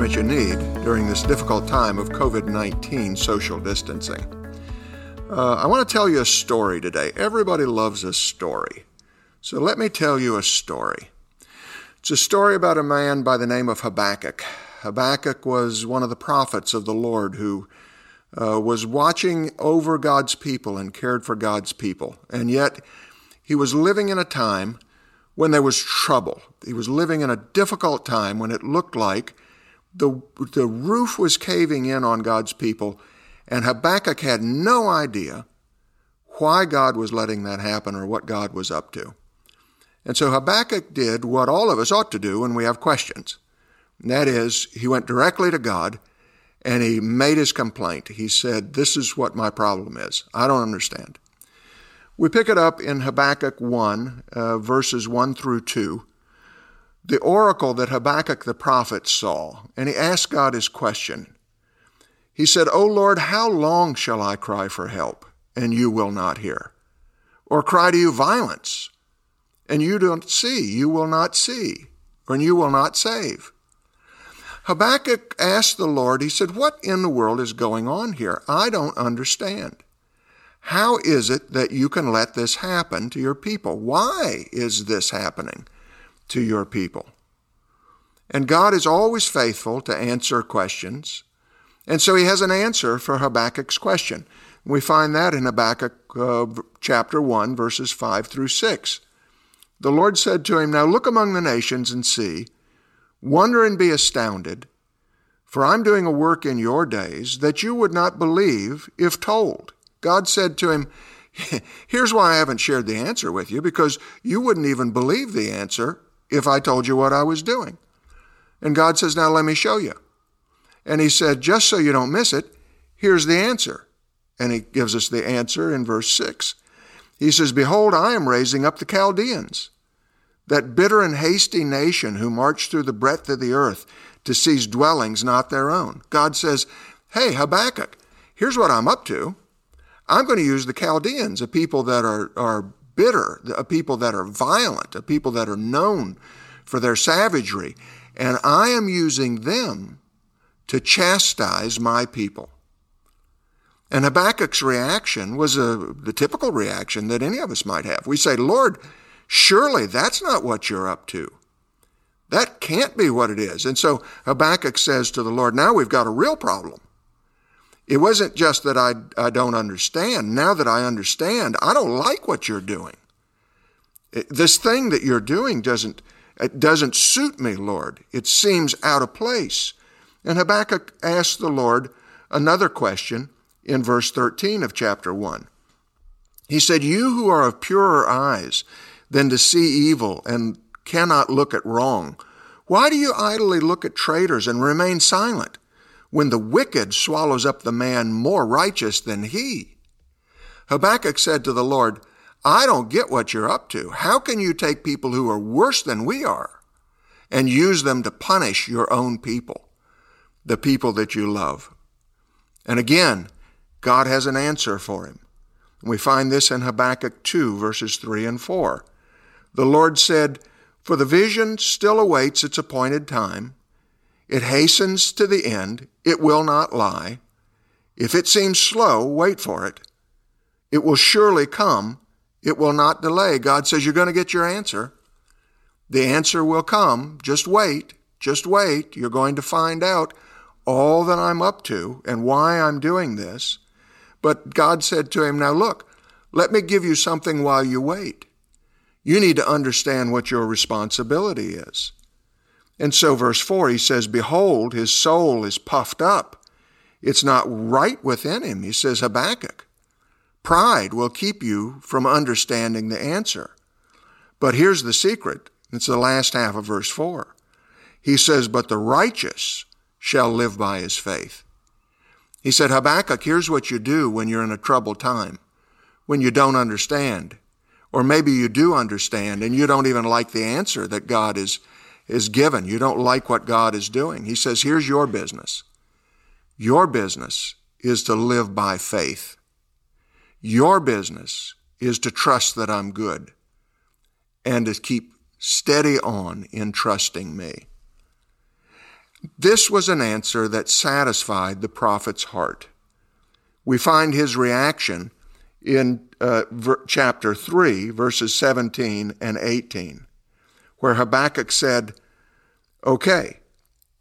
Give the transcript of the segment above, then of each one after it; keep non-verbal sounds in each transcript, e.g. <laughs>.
encouragement you need during this difficult time of COVID 19 social distancing. Uh, I want to tell you a story today. Everybody loves a story. So let me tell you a story. It's a story about a man by the name of Habakkuk. Habakkuk was one of the prophets of the Lord who uh, was watching over God's people and cared for God's people. And yet, he was living in a time when there was trouble. He was living in a difficult time when it looked like the, the roof was caving in on God's people, and Habakkuk had no idea why God was letting that happen or what God was up to. And so Habakkuk did what all of us ought to do when we have questions. And that is, he went directly to God and he made his complaint. He said, This is what my problem is. I don't understand. We pick it up in Habakkuk 1, uh, verses 1 through 2, the oracle that Habakkuk the prophet saw, and he asked God his question. He said, O Lord, how long shall I cry for help, and you will not hear? Or cry to you violence, and you don't see, you will not see, and you will not save? Habakkuk asked the Lord, he said, What in the world is going on here? I don't understand. How is it that you can let this happen to your people? Why is this happening to your people? And God is always faithful to answer questions. And so he has an answer for Habakkuk's question. We find that in Habakkuk uh, chapter 1, verses 5 through 6. The Lord said to him, Now look among the nations and see, wonder and be astounded, for I'm doing a work in your days that you would not believe if told. God said to him, <laughs> Here's why I haven't shared the answer with you, because you wouldn't even believe the answer if I told you what I was doing. And God says, Now let me show you. And he said, Just so you don't miss it, here's the answer. And he gives us the answer in verse 6. He says, Behold, I am raising up the Chaldeans, that bitter and hasty nation who march through the breadth of the earth to seize dwellings not their own. God says, Hey, Habakkuk, here's what I'm up to. I'm going to use the Chaldeans, a people that are, are bitter, a people that are violent, a people that are known for their savagery. And I am using them to chastise my people. And Habakkuk's reaction was a, the typical reaction that any of us might have. We say, Lord, surely that's not what you're up to. That can't be what it is. And so Habakkuk says to the Lord, now we've got a real problem. It wasn't just that I, I don't understand. Now that I understand, I don't like what you're doing. This thing that you're doing doesn't, it doesn't suit me, Lord. It seems out of place. And Habakkuk asked the Lord another question in verse 13 of chapter 1. He said, You who are of purer eyes than to see evil and cannot look at wrong, why do you idly look at traitors and remain silent? When the wicked swallows up the man more righteous than he. Habakkuk said to the Lord, I don't get what you're up to. How can you take people who are worse than we are and use them to punish your own people, the people that you love? And again, God has an answer for him. We find this in Habakkuk 2, verses 3 and 4. The Lord said, For the vision still awaits its appointed time it hastens to the end. It will not lie. If it seems slow, wait for it. It will surely come. It will not delay. God says you're going to get your answer. The answer will come. Just wait. Just wait. You're going to find out all that I'm up to and why I'm doing this. But God said to him, Now look, let me give you something while you wait. You need to understand what your responsibility is. And so, verse 4, he says, Behold, his soul is puffed up. It's not right within him. He says, Habakkuk, pride will keep you from understanding the answer. But here's the secret it's the last half of verse 4. He says, But the righteous shall live by his faith. He said, Habakkuk, here's what you do when you're in a troubled time, when you don't understand. Or maybe you do understand and you don't even like the answer that God is is given. You don't like what God is doing. He says, here's your business. Your business is to live by faith. Your business is to trust that I'm good and to keep steady on in trusting me. This was an answer that satisfied the prophet's heart. We find his reaction in uh, ver- chapter 3, verses 17 and 18, where Habakkuk said, Okay,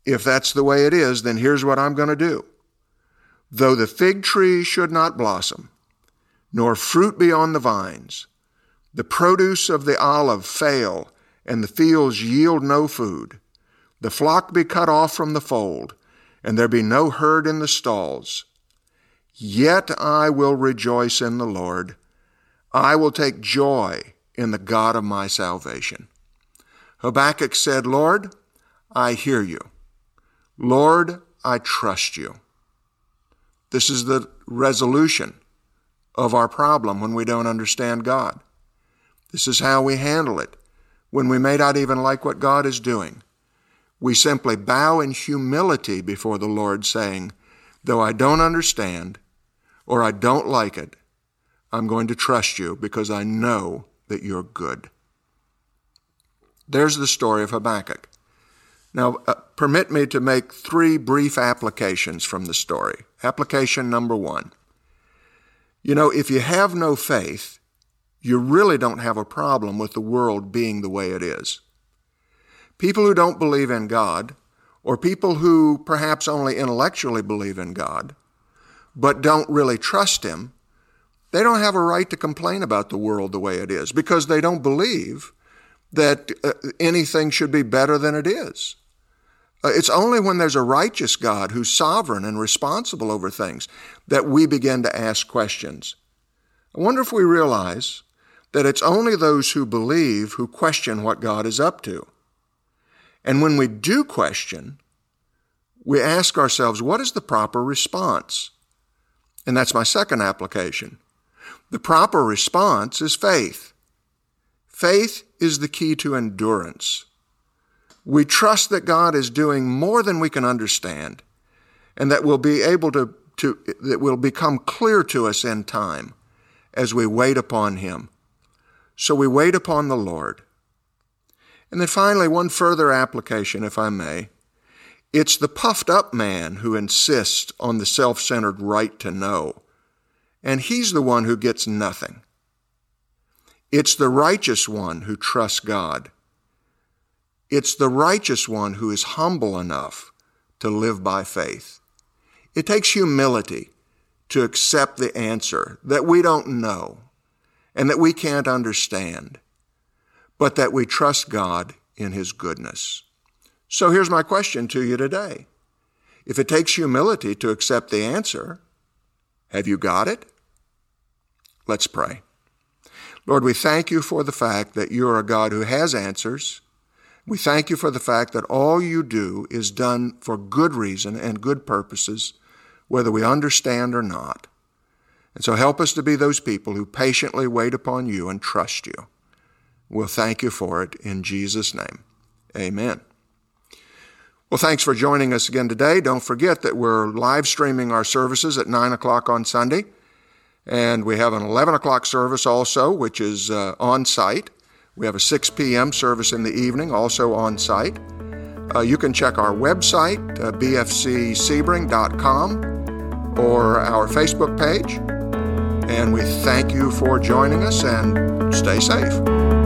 if that's the way it is, then here's what I'm going to do. Though the fig tree should not blossom, nor fruit be on the vines, the produce of the olive fail, and the fields yield no food, the flock be cut off from the fold, and there be no herd in the stalls, yet I will rejoice in the Lord. I will take joy in the God of my salvation. Habakkuk said, Lord, I hear you. Lord, I trust you. This is the resolution of our problem when we don't understand God. This is how we handle it when we may not even like what God is doing. We simply bow in humility before the Lord, saying, Though I don't understand or I don't like it, I'm going to trust you because I know that you're good. There's the story of Habakkuk. Now, uh, permit me to make three brief applications from the story. Application number one You know, if you have no faith, you really don't have a problem with the world being the way it is. People who don't believe in God, or people who perhaps only intellectually believe in God, but don't really trust Him, they don't have a right to complain about the world the way it is because they don't believe that uh, anything should be better than it is. Uh, it's only when there's a righteous God who's sovereign and responsible over things that we begin to ask questions. I wonder if we realize that it's only those who believe who question what God is up to. And when we do question, we ask ourselves, what is the proper response? And that's my second application. The proper response is faith. Faith is the key to endurance. We trust that God is doing more than we can understand and that we'll be able to, to that will become clear to us in time as we wait upon Him. So we wait upon the Lord. And then finally, one further application, if I may. It's the puffed up man who insists on the self centered right to know, and he's the one who gets nothing. It's the righteous one who trusts God. It's the righteous one who is humble enough to live by faith. It takes humility to accept the answer that we don't know and that we can't understand, but that we trust God in His goodness. So here's my question to you today. If it takes humility to accept the answer, have you got it? Let's pray. Lord, we thank you for the fact that you are a God who has answers. We thank you for the fact that all you do is done for good reason and good purposes, whether we understand or not. And so help us to be those people who patiently wait upon you and trust you. We'll thank you for it in Jesus' name. Amen. Well, thanks for joining us again today. Don't forget that we're live streaming our services at 9 o'clock on Sunday. And we have an 11 o'clock service also, which is uh, on site. We have a 6 p.m. service in the evening, also on site. Uh, you can check our website, uh, bfcsebring.com, or our Facebook page. And we thank you for joining us and stay safe.